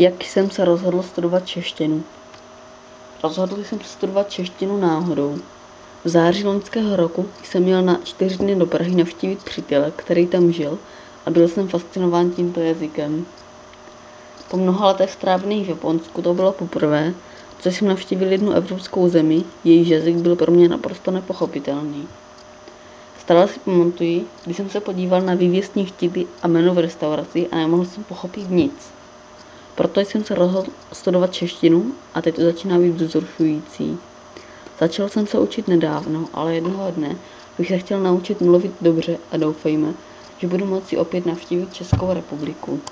Jak jsem se rozhodl studovat češtinu? Rozhodl jsem se studovat češtinu náhodou. V září loňského roku jsem měl na čtyři dny do Prahy navštívit přítele, který tam žil a byl jsem fascinován tímto jazykem. Po mnoha letech strávených v Japonsku to bylo poprvé, co jsem navštívil jednu evropskou zemi, jejíž jazyk byl pro mě naprosto nepochopitelný. Stále si pamatuji, když jsem se podíval na vývěstní štítky a menu v restauraci a nemohl jsem pochopit nic. Proto jsem se rozhodl studovat češtinu a teď to začíná být vzrušující. Začal jsem se učit nedávno, ale jednoho dne bych se chtěl naučit mluvit dobře a doufejme, že budu moci opět navštívit Českou republiku.